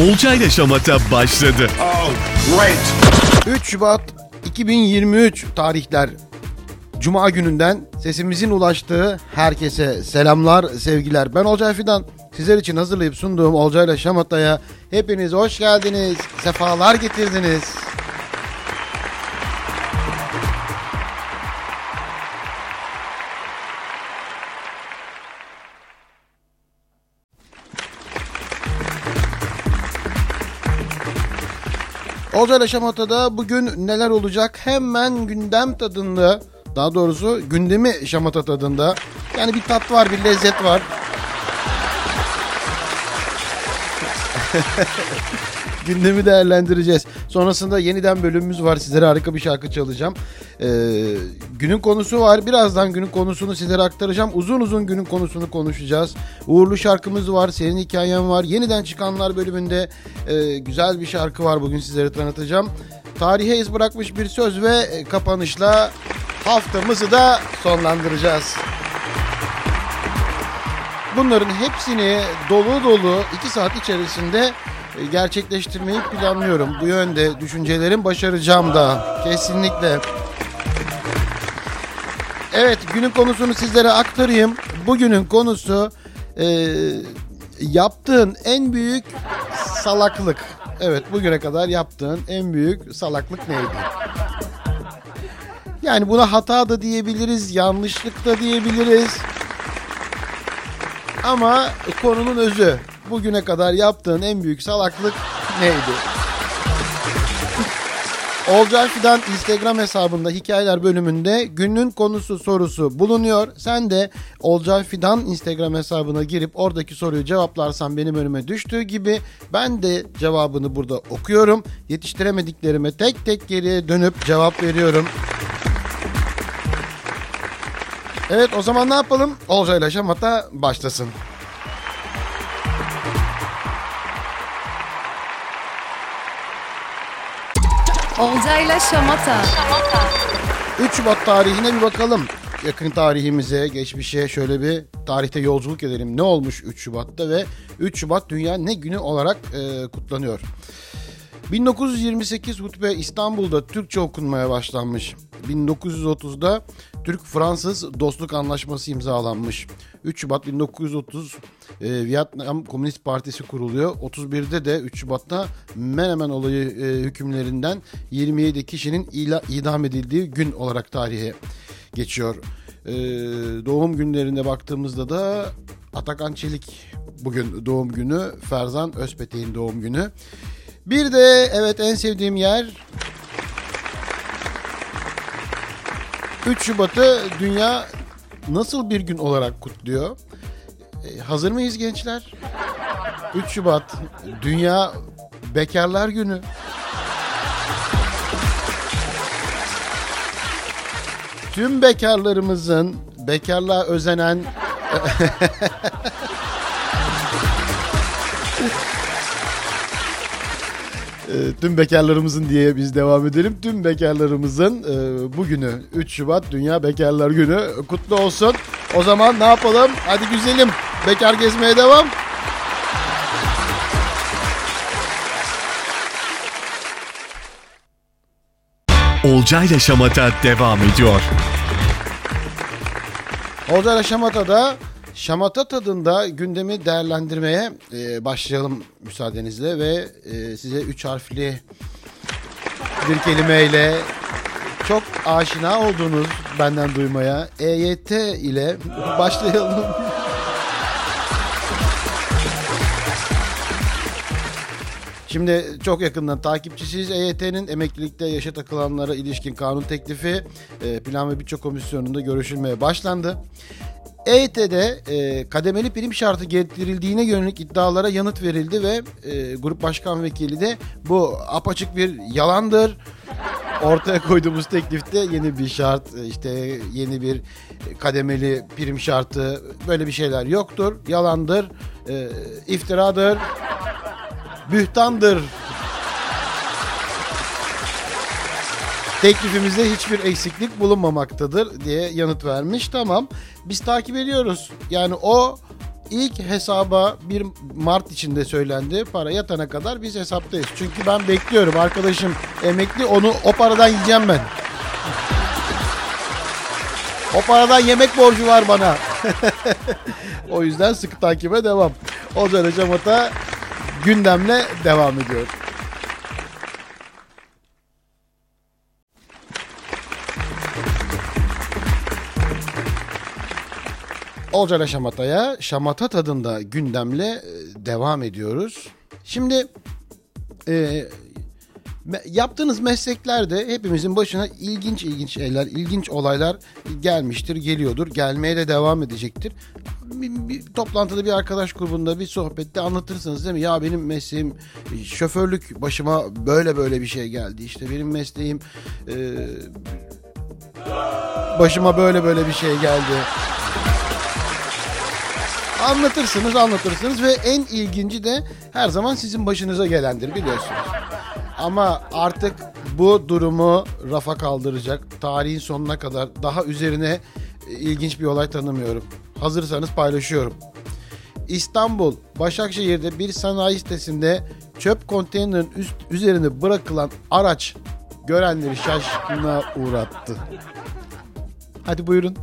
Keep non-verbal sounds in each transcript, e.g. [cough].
Olcay ile Şamata başladı. Oh, great. 3 Şubat 2023 tarihler Cuma gününden sesimizin ulaştığı herkese selamlar, sevgiler. Ben Olcay Fidan. Sizler için hazırlayıp sunduğum Olcay'la Şamata'ya hepiniz hoş geldiniz, sefalar getirdiniz. Olcay'la Şamata'da bugün neler olacak hemen gündem tadında daha doğrusu gündemi şamata tadında. Yani bir tat var bir lezzet var. [laughs] gündemi değerlendireceğiz. Sonrasında yeniden bölümümüz var. Sizlere harika bir şarkı çalacağım. Ee, günün konusu var. Birazdan günün konusunu sizlere aktaracağım. Uzun uzun günün konusunu konuşacağız. Uğurlu şarkımız var. Senin hikayen var. Yeniden çıkanlar bölümünde e, güzel bir şarkı var. Bugün sizlere tanıtacağım. Tarihe iz bırakmış bir söz ve e, kapanışla haftamızı da sonlandıracağız. Bunların hepsini dolu dolu 2 saat içerisinde gerçekleştirmeyi planlıyorum. Bu yönde düşüncelerim başaracağım da kesinlikle. Evet günün konusunu sizlere aktarayım. Bugünün konusu e, yaptığın en büyük salaklık. Evet bugüne kadar yaptığın en büyük salaklık neydi? Yani buna hata da diyebiliriz, yanlışlık da diyebiliriz. Ama konunun özü bugüne kadar yaptığın en büyük salaklık neydi? Olcay Fidan Instagram hesabında hikayeler bölümünde günün konusu sorusu bulunuyor. Sen de Olcay Fidan Instagram hesabına girip oradaki soruyu cevaplarsan benim önüme düştüğü gibi ben de cevabını burada okuyorum. Yetiştiremediklerime tek tek geriye dönüp cevap veriyorum. Evet o zaman ne yapalım? Olcay ile Şamata başlasın. Olcayla Şamata. 3 Şubat tarihine bir bakalım. Yakın tarihimize, geçmişe şöyle bir tarihte yolculuk edelim. Ne olmuş 3 Şubat'ta ve 3 Şubat Dünya Ne Günü olarak e, kutlanıyor. 1928 hutbe İstanbul'da Türkçe okunmaya başlanmış. 1930'da Türk-Fransız Dostluk Anlaşması imzalanmış. 3 Şubat 1930 e, Vietnam Komünist Partisi kuruluyor. 31'de de 3 Şubat'ta Menemen olayı e, hükümlerinden 27 kişinin ila, idam edildiği gün olarak tarihe geçiyor. E, doğum günlerine baktığımızda da Atakan Çelik bugün doğum günü. Ferzan Özpetek'in doğum günü. Bir de evet en sevdiğim yer 3 Şubat'ı dünya nasıl bir gün olarak kutluyor? E, hazır mıyız gençler? 3 Şubat Dünya Bekarlar Günü. Tüm bekarlarımızın bekarlığa özenen [laughs] tüm bekarlarımızın diye biz devam edelim. Tüm bekarlarımızın e, bugünü 3 Şubat Dünya Bekarlar Günü kutlu olsun. O zaman ne yapalım? Hadi güzelim. Bekar gezmeye devam. Olcay ile Şamata devam ediyor. Olcay Şamata'da Şamata tadında gündemi değerlendirmeye e, başlayalım müsaadenizle ve e, size üç harfli bir kelimeyle çok aşina olduğunuz benden duymaya EYT ile başlayalım. Şimdi çok yakından takipçisiyiz. EYT'nin emeklilikte yaşa takılanlara ilişkin kanun teklifi e, plan ve bütçe komisyonunda görüşülmeye başlandı. EYT'de e, kademeli prim şartı getirildiğine yönelik iddialara yanıt verildi ve e, grup başkan vekili de bu apaçık bir yalandır. Ortaya koyduğumuz teklifte yeni bir şart e, işte yeni bir kademeli prim şartı böyle bir şeyler yoktur. Yalandır, e, iftiradır, bühtandır Teklifimizde hiçbir eksiklik bulunmamaktadır diye yanıt vermiş. Tamam biz takip ediyoruz. Yani o ilk hesaba 1 Mart içinde söylendi. Para yatana kadar biz hesaptayız. Çünkü ben bekliyorum. Arkadaşım emekli onu o paradan yiyeceğim ben. O paradan yemek borcu var bana. [laughs] o yüzden sıkı takibe devam. Olcan Şamata gündemle devam ediyor. Olcayla Şamata'ya Şamata tadında gündemle e, devam ediyoruz. Şimdi e, yaptığınız mesleklerde hepimizin başına ilginç ilginç şeyler, ilginç olaylar gelmiştir, geliyordur, gelmeye de devam edecektir. Bir, bir toplantıda bir arkadaş grubunda bir sohbette anlatırsınız değil mi? Ya benim mesleğim e, şoförlük başıma böyle böyle bir şey geldi. İşte benim mesleğim e, başıma böyle böyle bir şey geldi. Anlatırsınız anlatırsınız ve en ilginci de her zaman sizin başınıza gelendir biliyorsunuz. Ama artık bu durumu rafa kaldıracak tarihin sonuna kadar daha üzerine e, ilginç bir olay tanımıyorum. Hazırsanız paylaşıyorum. İstanbul, Başakşehir'de bir sanayi sitesinde çöp konteynerin üst, üzerine bırakılan araç görenleri şaşkına uğrattı. Hadi buyurun.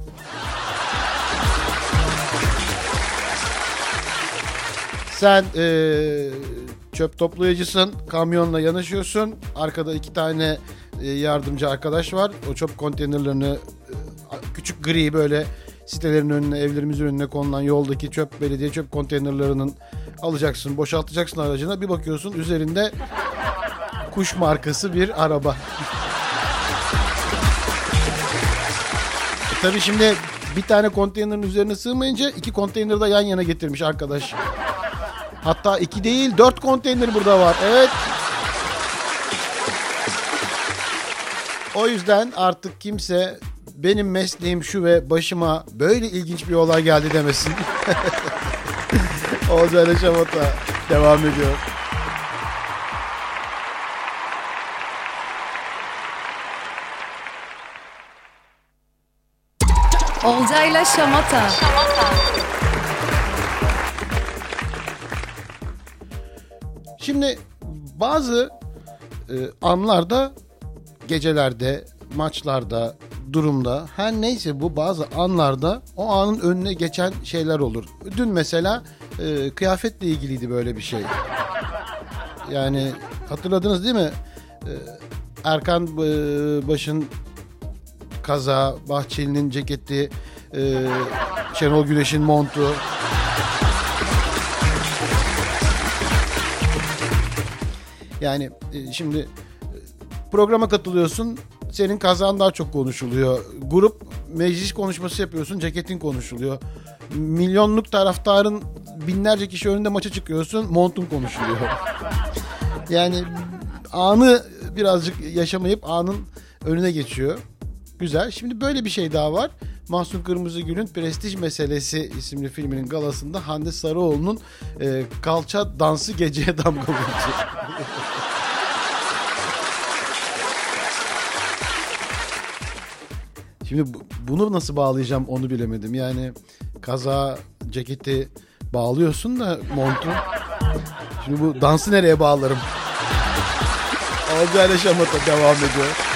Sen eee, çöp toplayıcısın, kamyonla yanaşıyorsun. Arkada iki tane e, yardımcı arkadaş var. O çöp konteynerlerini e, küçük gri böyle sitelerin önüne, evlerimizin önüne konulan yoldaki çöp belediye çöp konteynerlarının alacaksın, boşaltacaksın aracına. Bir bakıyorsun üzerinde kuş markası bir araba. E, Tabii şimdi bir tane konteynerin üzerine sığmayınca iki konteyneri de yan yana getirmiş arkadaş. Hatta iki değil dört konteyner burada var. Evet. O yüzden artık kimse benim mesleğim şu ve başıma böyle ilginç bir olay geldi demesin. [laughs] Olcayla Şamata devam ediyor. Olcayla Şamata. Şimdi bazı e, anlarda gecelerde, maçlarda, durumda her neyse bu bazı anlarda o anın önüne geçen şeyler olur. Dün mesela e, kıyafetle ilgiliydi böyle bir şey. Yani hatırladınız değil mi? E, Erkan e, Baş'ın kaza, Bahçeli'nin ceketi, e, Şenol Güneş'in montu. Yani e, şimdi e, programa katılıyorsun. Senin kazan daha çok konuşuluyor. Grup meclis konuşması yapıyorsun. Ceketin konuşuluyor. Milyonluk taraftarın binlerce kişi önünde maça çıkıyorsun. Montun konuşuluyor. [laughs] Yani anı birazcık yaşamayıp anın önüne geçiyor. Güzel. Şimdi böyle bir şey daha var. Mahsun Kırmızıgül'ün Prestij Meselesi isimli filminin galasında Hande Sarıoğlu'nun e, kalça dansı geceye damga vurdu. [laughs] Şimdi bu- bunu nasıl bağlayacağım onu bilemedim. Yani kaza, ceketi bağlıyorsun da montu. Şimdi bu dansı nereye bağlarım? Olcayla Şamata devam ediyor.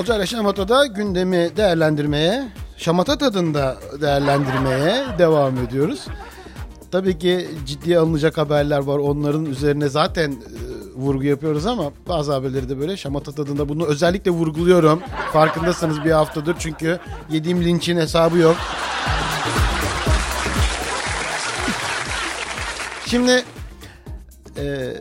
Olcayla Şamata'da gündemi değerlendirmeye, şamata tadında değerlendirmeye devam ediyoruz. Tabii ki ciddiye alınacak haberler var. Onların üzerine zaten e, vurgu yapıyoruz ama bazı haberleri de böyle şamata tadında bunu özellikle vurguluyorum. Farkındasınız bir haftadır çünkü yediğim linçin hesabı yok. Şimdi e,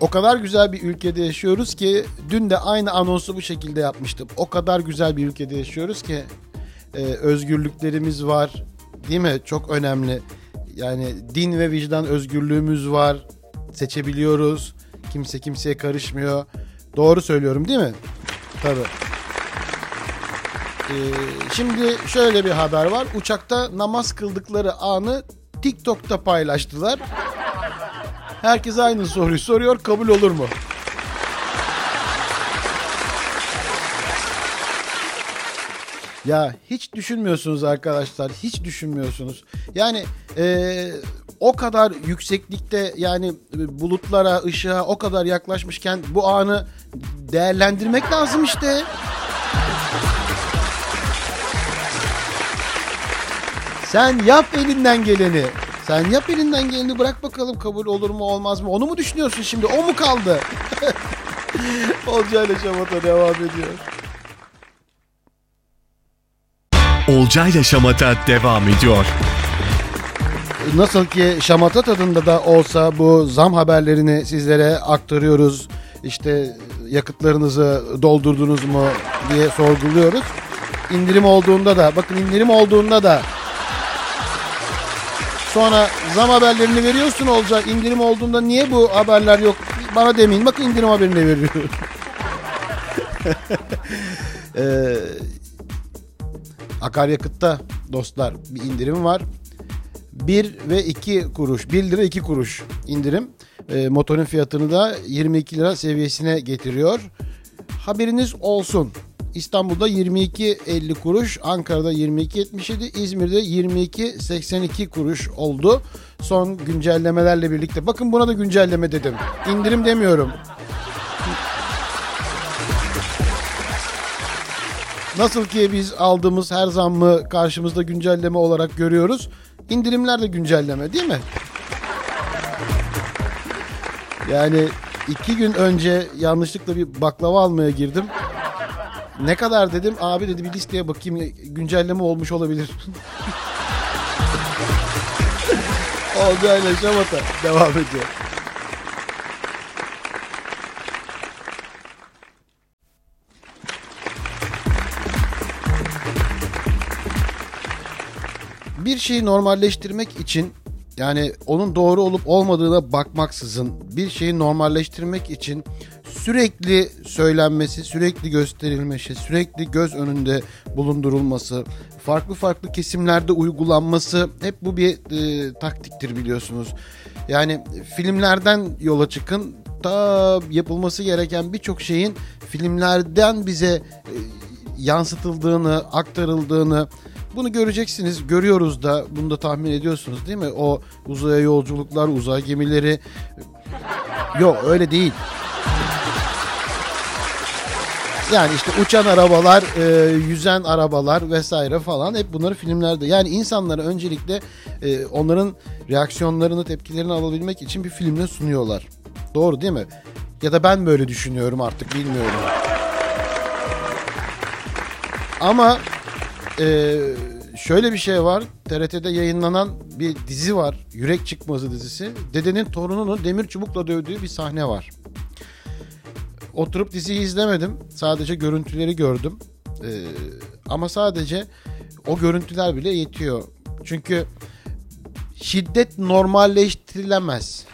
o kadar güzel bir ülkede yaşıyoruz ki dün de aynı anonsu bu şekilde yapmıştım. O kadar güzel bir ülkede yaşıyoruz ki e, özgürlüklerimiz var. Değil mi? Çok önemli. Yani din ve vicdan özgürlüğümüz var. Seçebiliyoruz. Kimse kimseye karışmıyor. Doğru söylüyorum değil mi? Tabii. Ee, şimdi şöyle bir haber var. Uçakta namaz kıldıkları anı TikTok'ta paylaştılar. Herkes aynı soruyu soruyor. Kabul olur mu? Ya hiç düşünmüyorsunuz arkadaşlar. Hiç düşünmüyorsunuz. Yani eee, o kadar yükseklikte yani e, bulutlara, ışığa o kadar yaklaşmışken bu anı değerlendirmek lazım işte. Sen yap elinden geleni. Sen yap elinden geleni bırak bakalım kabul olur mu olmaz mı? Onu mu düşünüyorsun şimdi? O mu kaldı? [laughs] Olcayla şamata devam ediyor. Olcayla Şamata devam ediyor. Nasıl ki şamata tadında da olsa bu zam haberlerini sizlere aktarıyoruz. İşte yakıtlarınızı doldurdunuz mu diye sorguluyoruz. İndirim olduğunda da bakın indirim olduğunda da sonra zam haberlerini veriyorsun olacak. indirim olduğunda niye bu haberler yok? Bana demeyin. Bakın indirim haberini veriyorum. [laughs] Ee, akaryakıtta dostlar bir indirim var. 1 ve 2 kuruş 1 lira 2 kuruş indirim e, motorun fiyatını da 22 lira seviyesine getiriyor. Haberiniz olsun. İstanbul'da 22.50 kuruş, Ankara'da 22.77, İzmir'de 22.82 kuruş oldu. Son güncellemelerle birlikte. Bakın buna da güncelleme dedim. İndirim demiyorum. Nasıl ki biz aldığımız her zammı karşımızda güncelleme olarak görüyoruz. İndirimler de güncelleme değil mi? Yani iki gün önce yanlışlıkla bir baklava almaya girdim. Ne kadar dedim abi dedi bir listeye bakayım güncelleme olmuş olabilir. [laughs] Olcayla şamata devam ediyor. bir şeyi normalleştirmek için yani onun doğru olup olmadığına bakmaksızın bir şeyi normalleştirmek için sürekli söylenmesi, sürekli gösterilmesi, sürekli göz önünde bulundurulması, farklı farklı kesimlerde uygulanması hep bu bir e, taktiktir biliyorsunuz. Yani filmlerden yola çıkın ta yapılması gereken birçok şeyin filmlerden bize e, yansıtıldığını, aktarıldığını bunu göreceksiniz. Görüyoruz da bunu da tahmin ediyorsunuz değil mi? O uzaya yolculuklar, uzay gemileri. Yok öyle değil. Yani işte uçan arabalar, e, yüzen arabalar vesaire falan hep bunları filmlerde. Yani insanlara öncelikle e, onların reaksiyonlarını, tepkilerini alabilmek için bir filmle sunuyorlar. Doğru değil mi? Ya da ben böyle düşünüyorum artık bilmiyorum. Ama e, şöyle bir şey var. TRT'de yayınlanan bir dizi var. Yürek Çıkmazı dizisi. Dedenin torununu demir çubukla dövdüğü bir sahne var. Oturup diziyi izlemedim. Sadece görüntüleri gördüm. E, ama sadece o görüntüler bile yetiyor. Çünkü şiddet normalleştirilemez.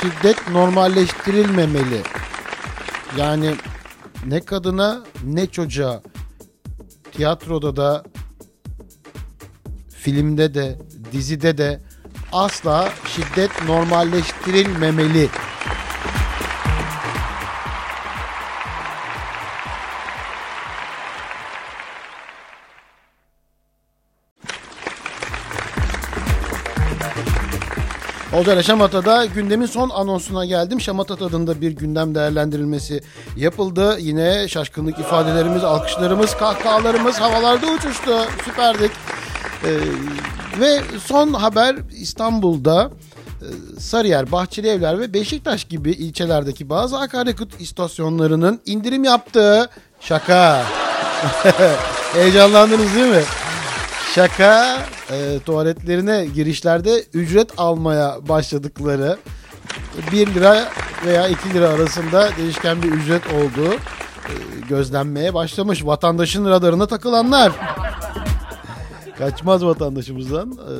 Şiddet normalleştirilmemeli. Yani ne kadına ne çocuğa tiyatroda da filmde de dizide de asla şiddet normalleştirilmemeli. Olcayla Şamata'da gündemin son anonsuna geldim. Şamata tadında bir gündem değerlendirilmesi yapıldı. Yine şaşkınlık ifadelerimiz, alkışlarımız, kahkahalarımız havalarda uçuştu. Süperdik. Ee, ve son haber İstanbul'da e, Sarıyer, Bahçeli Evler ve Beşiktaş gibi ilçelerdeki bazı akaryakıt istasyonlarının indirim yaptığı şaka. [laughs] Heyecanlandınız değil mi? Şaka e, tuvaletlerine girişlerde ücret almaya başladıkları 1 lira veya 2 lira arasında değişken bir ücret olduğu e, gözlenmeye başlamış. Vatandaşın radarına takılanlar. Kaçmaz vatandaşımızdan. E,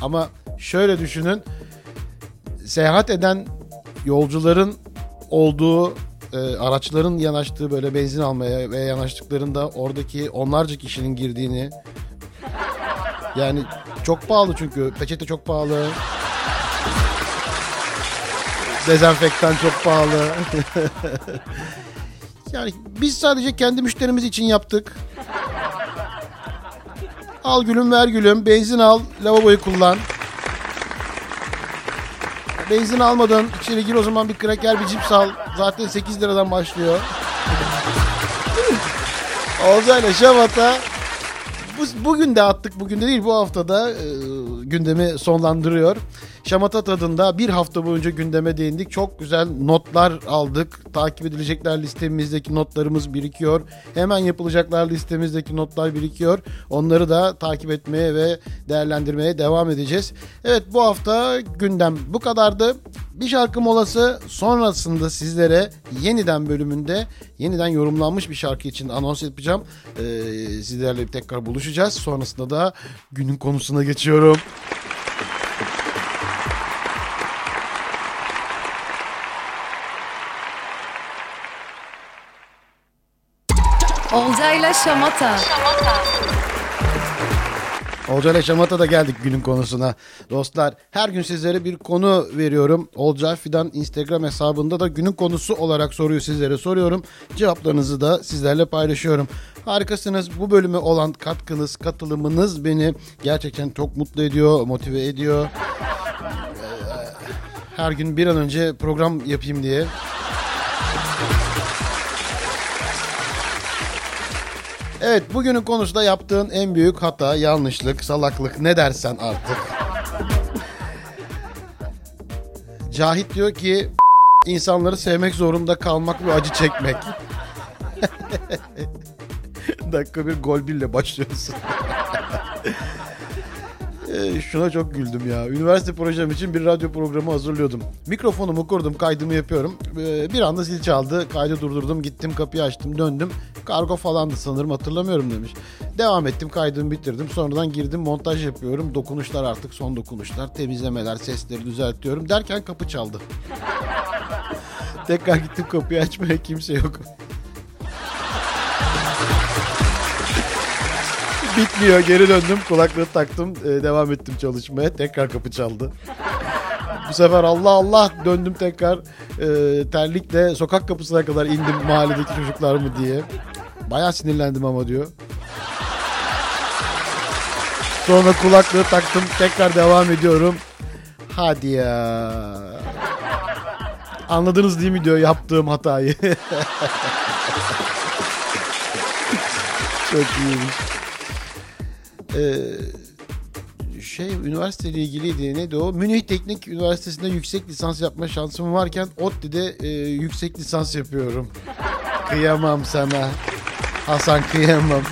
ama şöyle düşünün. Seyahat eden yolcuların olduğu e, araçların yanaştığı böyle benzin almaya ve yanaştıklarında oradaki onlarca kişinin girdiğini yani çok pahalı çünkü peçete çok pahalı. Dezenfektan çok pahalı. [laughs] yani biz sadece kendi müşterimiz için yaptık. Al gülüm ver gülüm. Benzin al. Lavaboyu kullan. Benzin almadan içeri gir o zaman bir kraker bir cips al. Zaten 8 liradan başlıyor. [laughs] Olcayla Şamata bu, bugün de attık bugün de değil bu haftada e, gündemi sonlandırıyor. Şamata tadında bir hafta boyunca gündeme değindik. Çok güzel notlar aldık. Takip edilecekler listemizdeki notlarımız birikiyor. Hemen yapılacaklar listemizdeki notlar birikiyor. Onları da takip etmeye ve değerlendirmeye devam edeceğiz. Evet bu hafta gündem bu kadardı. Bir şarkı molası sonrasında sizlere yeniden bölümünde yeniden yorumlanmış bir şarkı için anons yapacağım. Ee, sizlerle tekrar buluşacağız. Sonrasında da günün konusuna geçiyorum. Olcayla Şamata. Olcay Şamata da geldik günün konusuna. Dostlar her gün sizlere bir konu veriyorum. Olcay Fidan Instagram hesabında da günün konusu olarak soruyu sizlere soruyorum. Cevaplarınızı da sizlerle paylaşıyorum. Harikasınız. Bu bölüme olan katkınız, katılımınız beni gerçekten çok mutlu ediyor, motive ediyor. Ee, Her gün bir an önce program yapayım diye. Evet bugünün konusu da yaptığın en büyük hata, yanlışlık, salaklık ne dersen artık. Cahit diyor ki insanları sevmek zorunda kalmak ve acı çekmek. [laughs] Dakika bir gol birle başlıyorsun. Ee, Şuna çok güldüm ya. Üniversite projem için bir radyo programı hazırlıyordum. Mikrofonumu kurdum, kaydımı yapıyorum. Ee, Bir anda zil çaldı, kaydı durdurdum, gittim kapıyı açtım, döndüm. Kargo falandı sanırım hatırlamıyorum demiş. Devam ettim, kaydımı bitirdim. Sonradan girdim, montaj yapıyorum. Dokunuşlar artık son dokunuşlar, temizlemeler, sesleri düzeltiyorum. Derken kapı çaldı. [laughs] Tekrar gittim kapıyı açmaya kimse yok. Bitmiyor. Geri döndüm. Kulaklığı taktım. e, devam ettim çalışmaya. Tekrar kapı çaldı. Bu sefer Allah Allah döndüm tekrar e, terlikle sokak kapısına kadar indim mahalledeki çocuklar mı diye. Bayağı sinirlendim ama diyor. Sonra kulaklığı taktım tekrar devam ediyorum. Hadi ya. Anladınız değil mi diyor yaptığım hatayı. [laughs] Çok iyiymiş. Ee, şey üniversiteyle ilgiliydi. Neydi o? Münih Teknik Üniversitesi'nde yüksek lisans yapma şansım varken ODTÜ'de e, yüksek lisans yapıyorum. Kıyamam sana. Hasan kıyamam.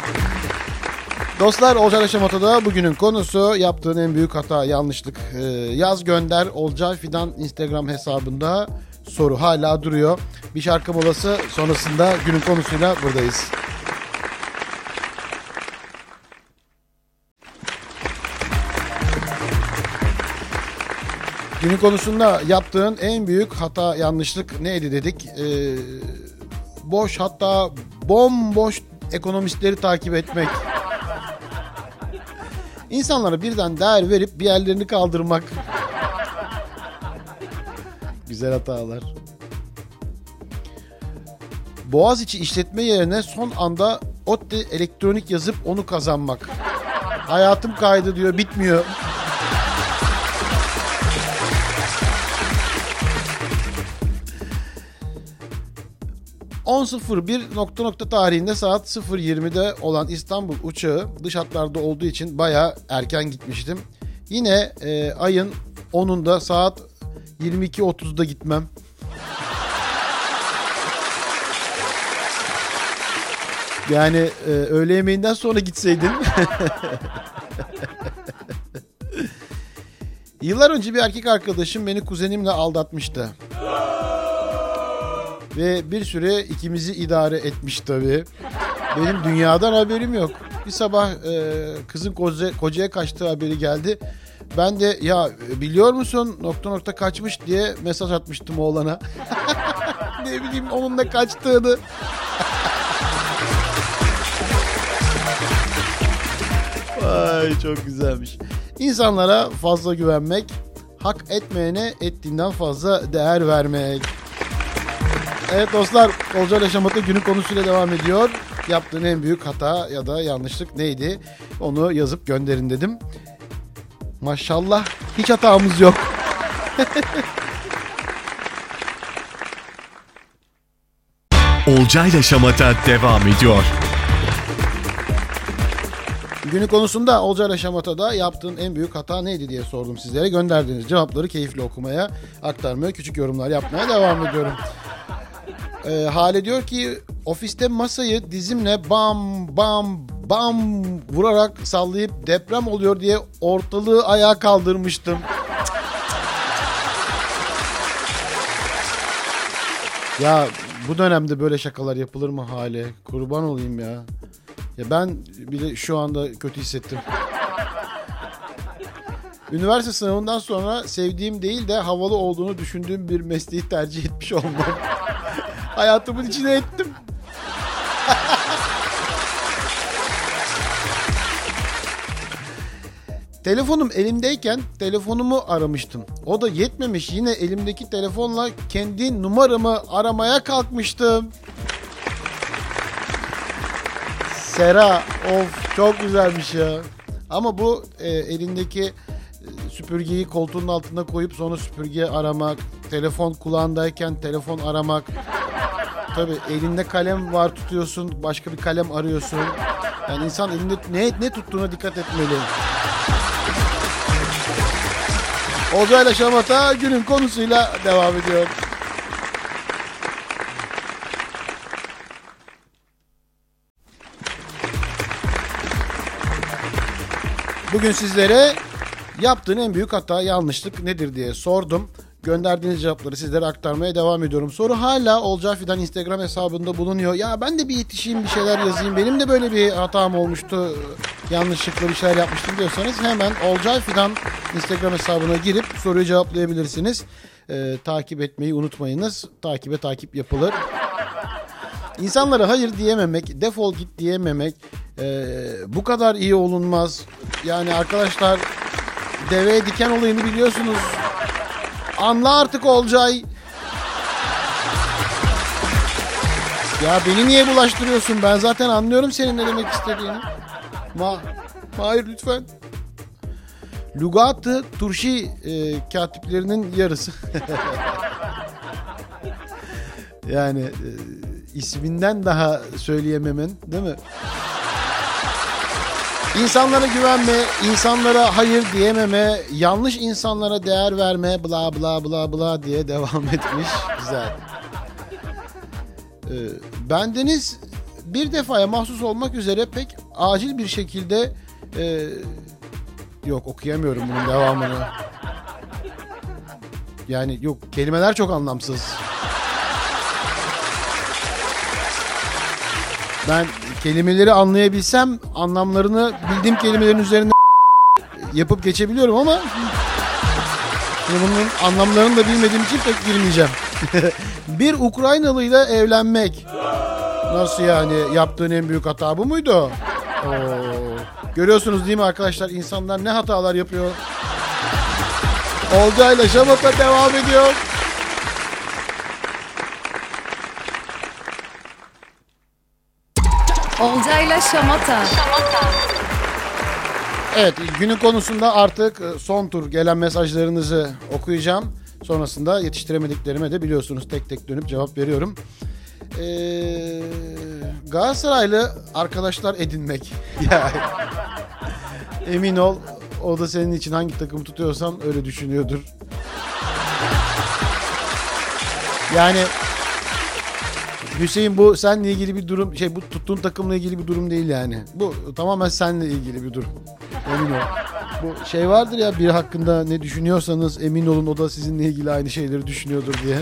Dostlar Olcay Yaşamata'da bugünün konusu yaptığın en büyük hata yanlışlık. Ee, yaz gönder Olcay Fidan Instagram hesabında soru hala duruyor. Bir şarkı molası sonrasında günün konusuyla buradayız. Günün konusunda yaptığın en büyük hata yanlışlık neydi dedik. Ee, boş hatta bomboş ekonomistleri takip etmek. İnsanlara birden değer verip bir yerlerini kaldırmak. Güzel hatalar. Boğaziçi işletme yerine son anda ODTÜ elektronik yazıp onu kazanmak. Hayatım kaydı diyor bitmiyor. ...10.01 nokta nokta tarihinde saat 0.20'de olan İstanbul uçağı dış hatlarda olduğu için baya erken gitmiştim. Yine e, ayın 10'unda saat 22.30'da gitmem. Yani e, öğle yemeğinden sonra gitseydin. [laughs] Yıllar önce bir erkek arkadaşım beni kuzenimle aldatmıştı. Ve bir süre ikimizi idare etmiş tabii. Benim dünyadan haberim yok. Bir sabah e, kızın koca, kocaya kaçtığı haberi geldi. Ben de ya biliyor musun nokta nokta kaçmış diye mesaj atmıştım oğlana. [laughs] ne bileyim onun da kaçtığını. Vay çok güzelmiş. İnsanlara fazla güvenmek hak etmeyene ettiğinden fazla değer vermek. Evet dostlar, Olcay ile Şamata günün konusuyla devam ediyor. Yaptığın en büyük hata ya da yanlışlık neydi? Onu yazıp gönderin dedim. Maşallah hiç hatamız yok. [laughs] Olcay ile Şamata devam ediyor. Günün konusunda Olcay ile Şamata'da yaptığın en büyük hata neydi diye sordum sizlere. Gönderdiğiniz cevapları keyifli okumaya, aktarmaya, küçük yorumlar yapmaya devam ediyorum. Ee, Hale diyor ki ofiste masayı dizimle bam bam bam vurarak sallayıp deprem oluyor diye ortalığı ayağa kaldırmıştım. Ya bu dönemde böyle şakalar yapılır mı Hale? Kurban olayım ya. Ya ben bile şu anda kötü hissettim. Üniversite sınavından sonra sevdiğim değil de havalı olduğunu düşündüğüm bir mesleği tercih etmiş olmam. Hayatımın içine ettim. Telefonum elimdeyken telefonumu aramıştım. O da yetmemiş yine elimdeki telefonla kendi numaramı aramaya kalkmıştım. Sera of çok güzelmiş ya. Ama bu e, elindeki e, süpürgeyi koltuğun altına koyup sonra süpürge aramak, telefon kulağındayken telefon aramak. Tabii elinde kalem var tutuyorsun, başka bir kalem arıyorsun. Yani insan elinde ne ne tuttuğuna dikkat etmeli. Olcayla Şamata günün konusuyla devam ediyor. Bugün sizlere yaptığın en büyük hata yanlışlık nedir diye sordum. Gönderdiğiniz cevapları sizlere aktarmaya devam ediyorum. Soru hala Olcay Fidan Instagram hesabında bulunuyor. Ya ben de bir yetişeyim bir şeyler yazayım. Benim de böyle bir hatam olmuştu. Yanlışlıkla bir şeyler yapmıştım diyorsanız hemen Olcay Fidan Instagram hesabına girip soruyu cevaplayabilirsiniz. Ee, takip etmeyi unutmayınız. Takibe takip yapılır. İnsanlara hayır diyememek, defol git diyememek e, bu kadar iyi olunmaz. Yani arkadaşlar deveye diken olayını biliyorsunuz. Anla artık Olcay. Ya beni niye bulaştırıyorsun? Ben zaten anlıyorum senin ne demek istediğini. Ma, hayır lütfen. Lugatı Turşi e, katiplerinin yarısı. [laughs] yani e, isminden daha söyleyememen değil mi? İnsanlara güvenme, insanlara hayır diyememe, yanlış insanlara değer verme, bla bla bla bla diye devam [laughs] etmiş. Güzel. Ee, bendeniz bir defaya mahsus olmak üzere pek acil bir şekilde e, yok okuyamıyorum bunun devamını. Yani yok kelimeler çok anlamsız. Ben kelimeleri anlayabilsem anlamlarını bildiğim kelimelerin üzerine yapıp geçebiliyorum ama şimdi bunun anlamlarını da bilmediğim için pek girmeyeceğim. [laughs] bir Ukraynalıyla evlenmek. Nasıl yani? Yaptığın en büyük hata bu muydu? Oo. Görüyorsunuz değil mi arkadaşlar? İnsanlar ne hatalar yapıyor. Olcayla Şamata devam ediyor. Olcayla Şamata. Evet günün konusunda artık e, son tur gelen mesajlarınızı okuyacağım. Sonrasında yetiştiremediklerime de biliyorsunuz tek tek dönüp cevap veriyorum. Ee, Galatasaraylı arkadaşlar edinmek. [laughs] ya, emin ol o da senin için hangi takımı tutuyorsan öyle düşünüyordur. Yani Hüseyin bu seninle ilgili bir durum şey bu tuttuğun takımla ilgili bir durum değil yani. Bu tamamen seninle ilgili bir durum. Emin ol. Bu şey vardır ya bir hakkında ne düşünüyorsanız emin olun o da sizinle ilgili aynı şeyleri düşünüyordur diye.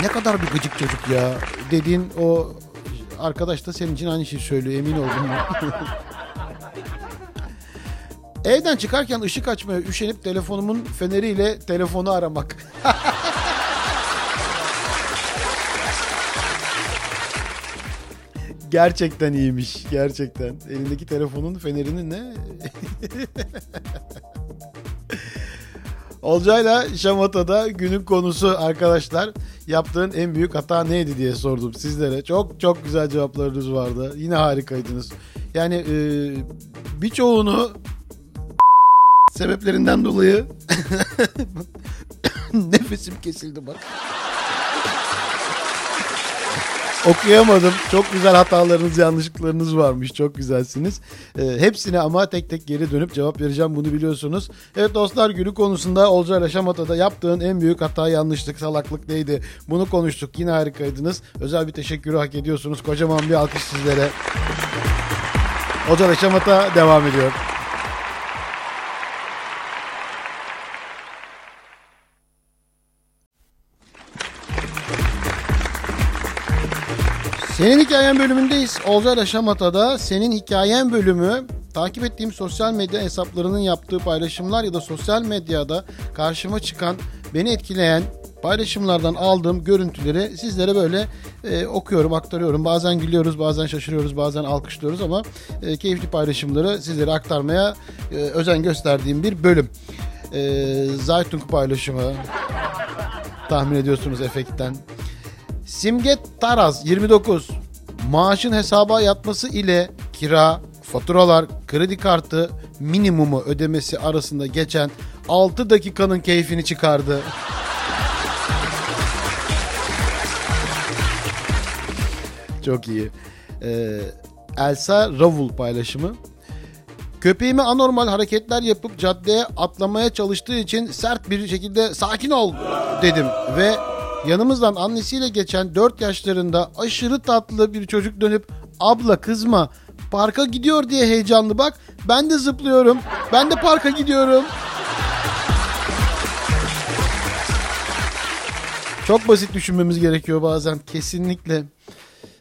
Ne kadar bir gıcık çocuk ya. Dediğin o arkadaş da senin için aynı şeyi söylüyor emin oldum. [laughs] Evden çıkarken ışık açmaya üşenip telefonumun feneriyle telefonu aramak. [laughs] Gerçekten iyiymiş. Gerçekten. Elindeki telefonun fenerini ne? [laughs] Olcayla Şamata'da günün konusu arkadaşlar. Yaptığın en büyük hata neydi diye sordum sizlere. Çok çok güzel cevaplarınız vardı. Yine harikaydınız. Yani e, birçoğunu sebeplerinden dolayı [laughs] nefesim kesildi bak. Okuyamadım. Çok güzel hatalarınız, yanlışlıklarınız varmış. Çok güzelsiniz. Ee, hepsine ama tek tek geri dönüp cevap vereceğim. Bunu biliyorsunuz. Evet dostlar günü konusunda Olcay Şamata'da yaptığın en büyük hata, yanlışlık, salaklık neydi? Bunu konuştuk. Yine harikaydınız. Özel bir teşekkürü hak ediyorsunuz. Kocaman bir alkış sizlere. Olcay Şamata devam ediyor. Senin Hikayen bölümündeyiz. Olcay Şamata'da Senin Hikayen bölümü takip ettiğim sosyal medya hesaplarının yaptığı paylaşımlar ya da sosyal medyada karşıma çıkan, beni etkileyen paylaşımlardan aldığım görüntüleri sizlere böyle e, okuyorum, aktarıyorum. Bazen gülüyoruz, bazen şaşırıyoruz, bazen alkışlıyoruz ama e, keyifli paylaşımları sizlere aktarmaya e, özen gösterdiğim bir bölüm. E, Zaytung paylaşımı tahmin ediyorsunuz efektten. Simge Taraz 29. Maaşın hesaba yatması ile kira, faturalar, kredi kartı minimumu ödemesi arasında geçen 6 dakikanın keyfini çıkardı. [laughs] Çok iyi. Ee, Elsa Ravul paylaşımı. Köpeğime anormal hareketler yapıp caddeye atlamaya çalıştığı için sert bir şekilde sakin ol dedim ve yanımızdan annesiyle geçen 4 yaşlarında aşırı tatlı bir çocuk dönüp abla kızma parka gidiyor diye heyecanlı bak ben de zıplıyorum ben de parka gidiyorum. Çok basit düşünmemiz gerekiyor bazen kesinlikle.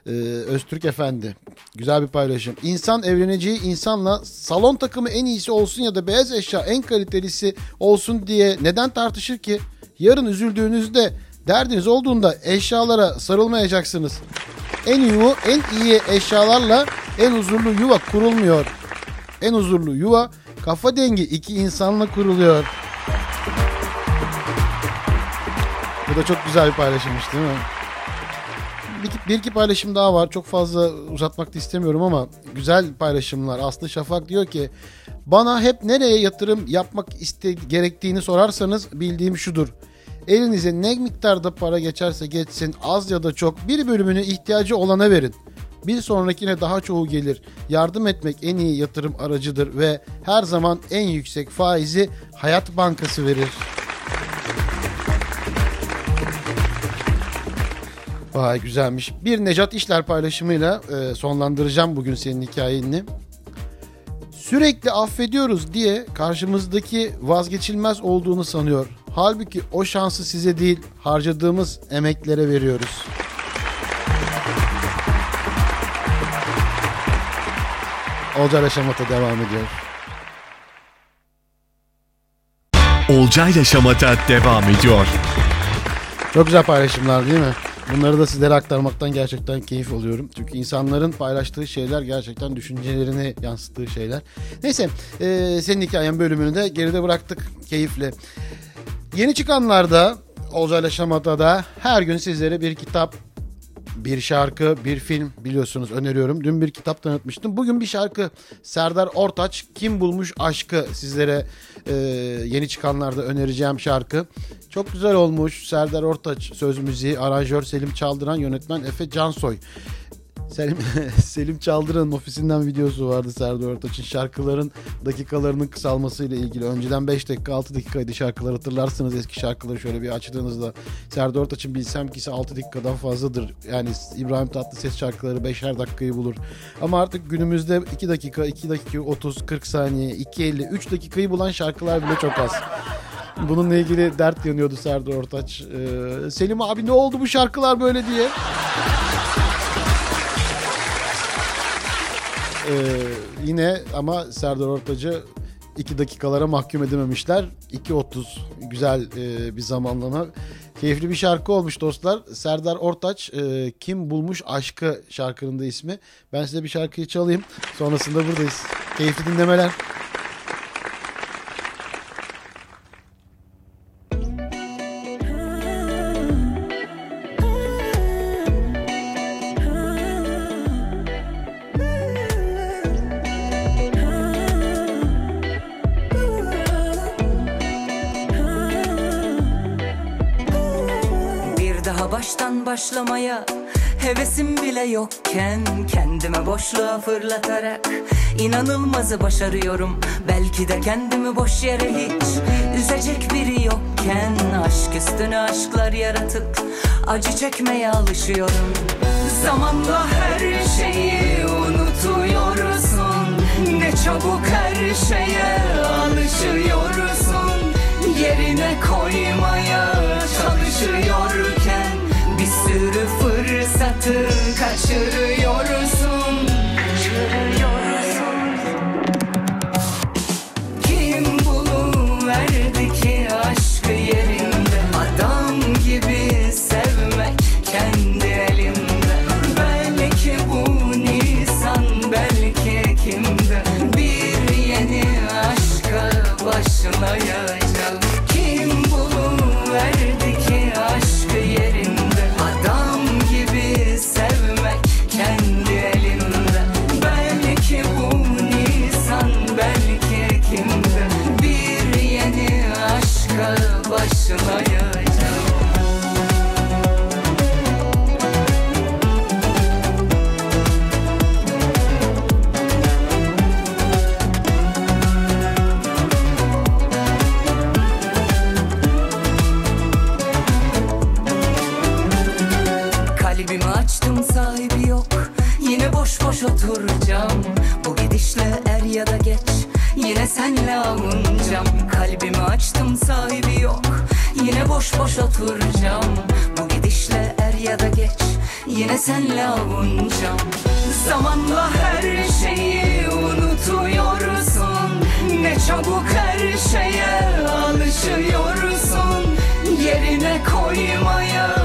Ee, Öztürk Efendi. Güzel bir paylaşım. İnsan evleneceği insanla salon takımı en iyisi olsun ya da beyaz eşya en kalitelisi olsun diye neden tartışır ki? Yarın üzüldüğünüzde derdiniz olduğunda eşyalara sarılmayacaksınız. En iyi, en iyi eşyalarla en huzurlu yuva kurulmuyor. En huzurlu yuva kafa dengi iki insanla kuruluyor. Bu da çok güzel bir paylaşımmış değil mi? bir, bir iki paylaşım daha var. Çok fazla uzatmak da istemiyorum ama güzel paylaşımlar. Aslı Şafak diyor ki bana hep nereye yatırım yapmak iste gerektiğini sorarsanız bildiğim şudur. Elinize ne miktarda para geçerse geçsin az ya da çok bir bölümünü ihtiyacı olana verin. Bir sonrakine daha çoğu gelir. Yardım etmek en iyi yatırım aracıdır ve her zaman en yüksek faizi Hayat Bankası verir. Vay güzelmiş. Bir Necat İşler paylaşımıyla e, sonlandıracağım bugün senin hikayeni. Sürekli affediyoruz diye karşımızdaki vazgeçilmez olduğunu sanıyor. Halbuki o şansı size değil harcadığımız emeklere veriyoruz. Olcay Yaşamat'a devam ediyor. Olcayla Şamata devam ediyor. Çok güzel paylaşımlar değil mi? Bunları da sizlere aktarmaktan gerçekten keyif alıyorum. Çünkü insanların paylaştığı şeyler gerçekten düşüncelerini yansıttığı şeyler. Neyse e, senin hikayen bölümünü de geride bıraktık keyifle. Yeni çıkanlarda Olcayla Şamata'da her gün sizlere bir kitap, bir şarkı, bir film biliyorsunuz öneriyorum. Dün bir kitap tanıtmıştım. Bugün bir şarkı Serdar Ortaç Kim Bulmuş Aşkı sizlere e, yeni çıkanlarda önereceğim şarkı. Çok güzel olmuş. Serdar Ortaç söz müziği, aranjör Selim Çaldıran, yönetmen Efe Cansoy. Selim, [laughs] Selim Çaldıran'ın ofisinden videosu vardı Serdar Ortaç'ın şarkıların dakikalarının kısalmasıyla ilgili. Önceden 5 dakika 6 dakikaydı şarkılar hatırlarsınız eski şarkıları şöyle bir açtığınızda. Serdar Ortaç'ın bilsem ki ise 6 dakikadan fazladır. Yani İbrahim Tatlıses şarkıları 5'er dakikayı bulur. Ama artık günümüzde 2 dakika, 2 dakika 30, 40 saniye, 2.50, 3 dakikayı bulan şarkılar bile çok az. Bununla ilgili dert yanıyordu Serdar Ortaç. Ee, Selim abi ne oldu bu şarkılar böyle diye. Yine ama Serdar Ortaç'ı 2 dakikalara mahkum edememişler. 2.30 güzel e, bir zamanlama. Keyifli bir şarkı olmuş dostlar. Serdar Ortaç e, Kim Bulmuş Aşkı şarkının da ismi. Ben size bir şarkıyı çalayım. Sonrasında buradayız. Keyifli dinlemeler. Başlamaya Hevesim bile yokken kendime boşluğa fırlatarak inanılmazı başarıyorum. Belki de kendimi boş yere hiç üzecek biri yokken Aşk üstüne aşklar yaratıp acı çekmeye alışıyorum. Zamanla her şeyi unutuyorsun. Ne çabuk her şeye alışıyorsun. Yerine koymaya çalışıyorken Bir sürü fırsatı kaçırıyorsun. Kaçırıyorsun çabuk her şeye alışıyorsun Yerine koymaya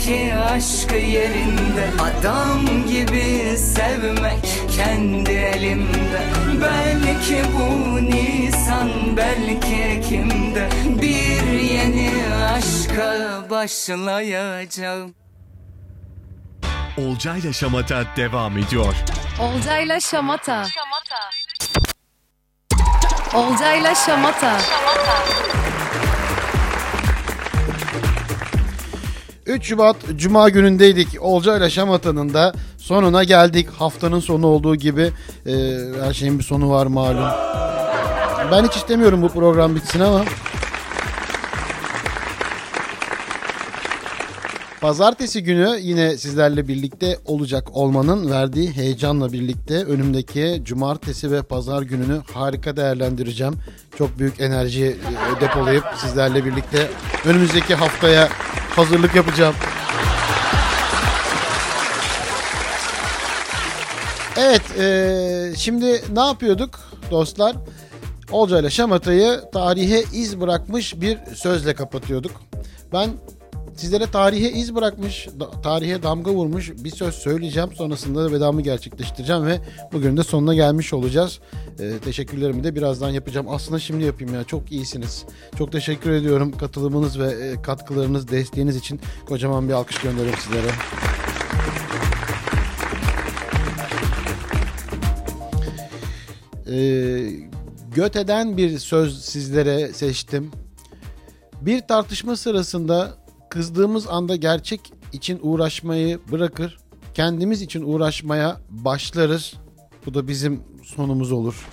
ki aşkı yerinde Adam gibi sevmek kendi elimde Belki bu Nisan belki kimde Bir yeni aşka başlayacağım Olcayla Şamata devam ediyor. Olcayla Şamata. Olcayla Şamata. 3 Şubat Cuma günündeydik. Olca ile Şamata'nın da sonuna geldik. Haftanın sonu olduğu gibi e, her şeyin bir sonu var malum. Ben hiç istemiyorum bu program bitsin ama. Pazartesi günü yine sizlerle birlikte olacak olmanın verdiği heyecanla birlikte önümdeki cumartesi ve pazar gününü harika değerlendireceğim. Çok büyük enerji e, depolayıp sizlerle birlikte önümüzdeki haftaya hazırlık yapacağım. Evet, e, şimdi ne yapıyorduk dostlar? Olca ile Şamata'yı tarihe iz bırakmış bir sözle kapatıyorduk. Ben sizlere tarihe iz bırakmış, da- tarihe damga vurmuş bir söz söyleyeceğim. Sonrasında da vedamı gerçekleştireceğim ve bugün de sonuna gelmiş olacağız. E, teşekkürlerimi de birazdan yapacağım. Aslında şimdi yapayım ya. Çok iyisiniz. Çok teşekkür ediyorum katılımınız ve e, katkılarınız, desteğiniz için. Kocaman bir alkış gönderiyorum sizlere. Ee, Göte'den bir söz sizlere seçtim. Bir tartışma sırasında kızdığımız anda gerçek için uğraşmayı bırakır, kendimiz için uğraşmaya başlarız. Bu da bizim sonumuz olur.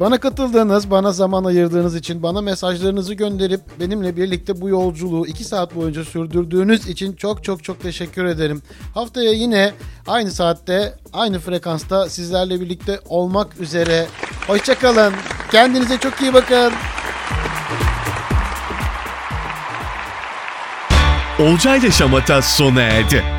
Bana katıldığınız, bana zaman ayırdığınız için, bana mesajlarınızı gönderip benimle birlikte bu yolculuğu 2 saat boyunca sürdürdüğünüz için çok çok çok teşekkür ederim. Haftaya yine aynı saatte, aynı frekansta sizlerle birlikte olmak üzere. Hoşçakalın. Kendinize çok iyi bakın. Olcay ile Şamata sona erdi.